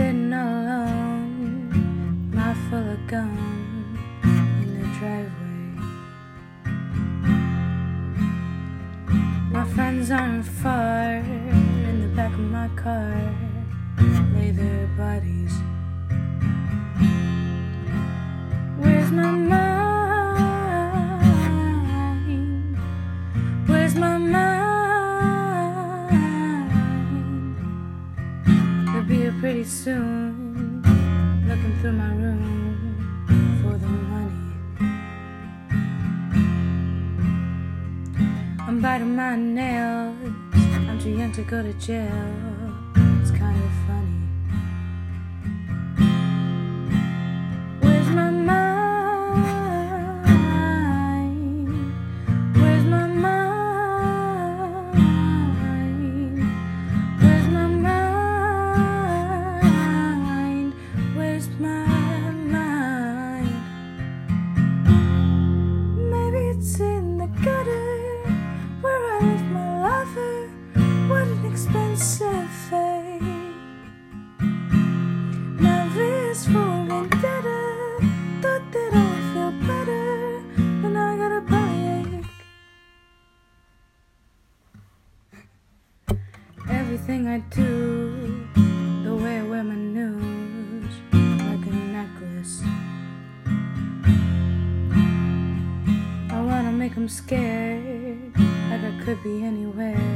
sitting alone, mouth full of gum in the driveway. My friends aren't far in the back of my car. Pretty soon. Looking through my room for the money. I'm biting my nails. I'm too young to go to jail. This for vendetta. Thought that I'd feel better, and I got a bellyache. Everything I do, the way I my news, like a necklace. I wanna make 'em scared, like I could be anywhere,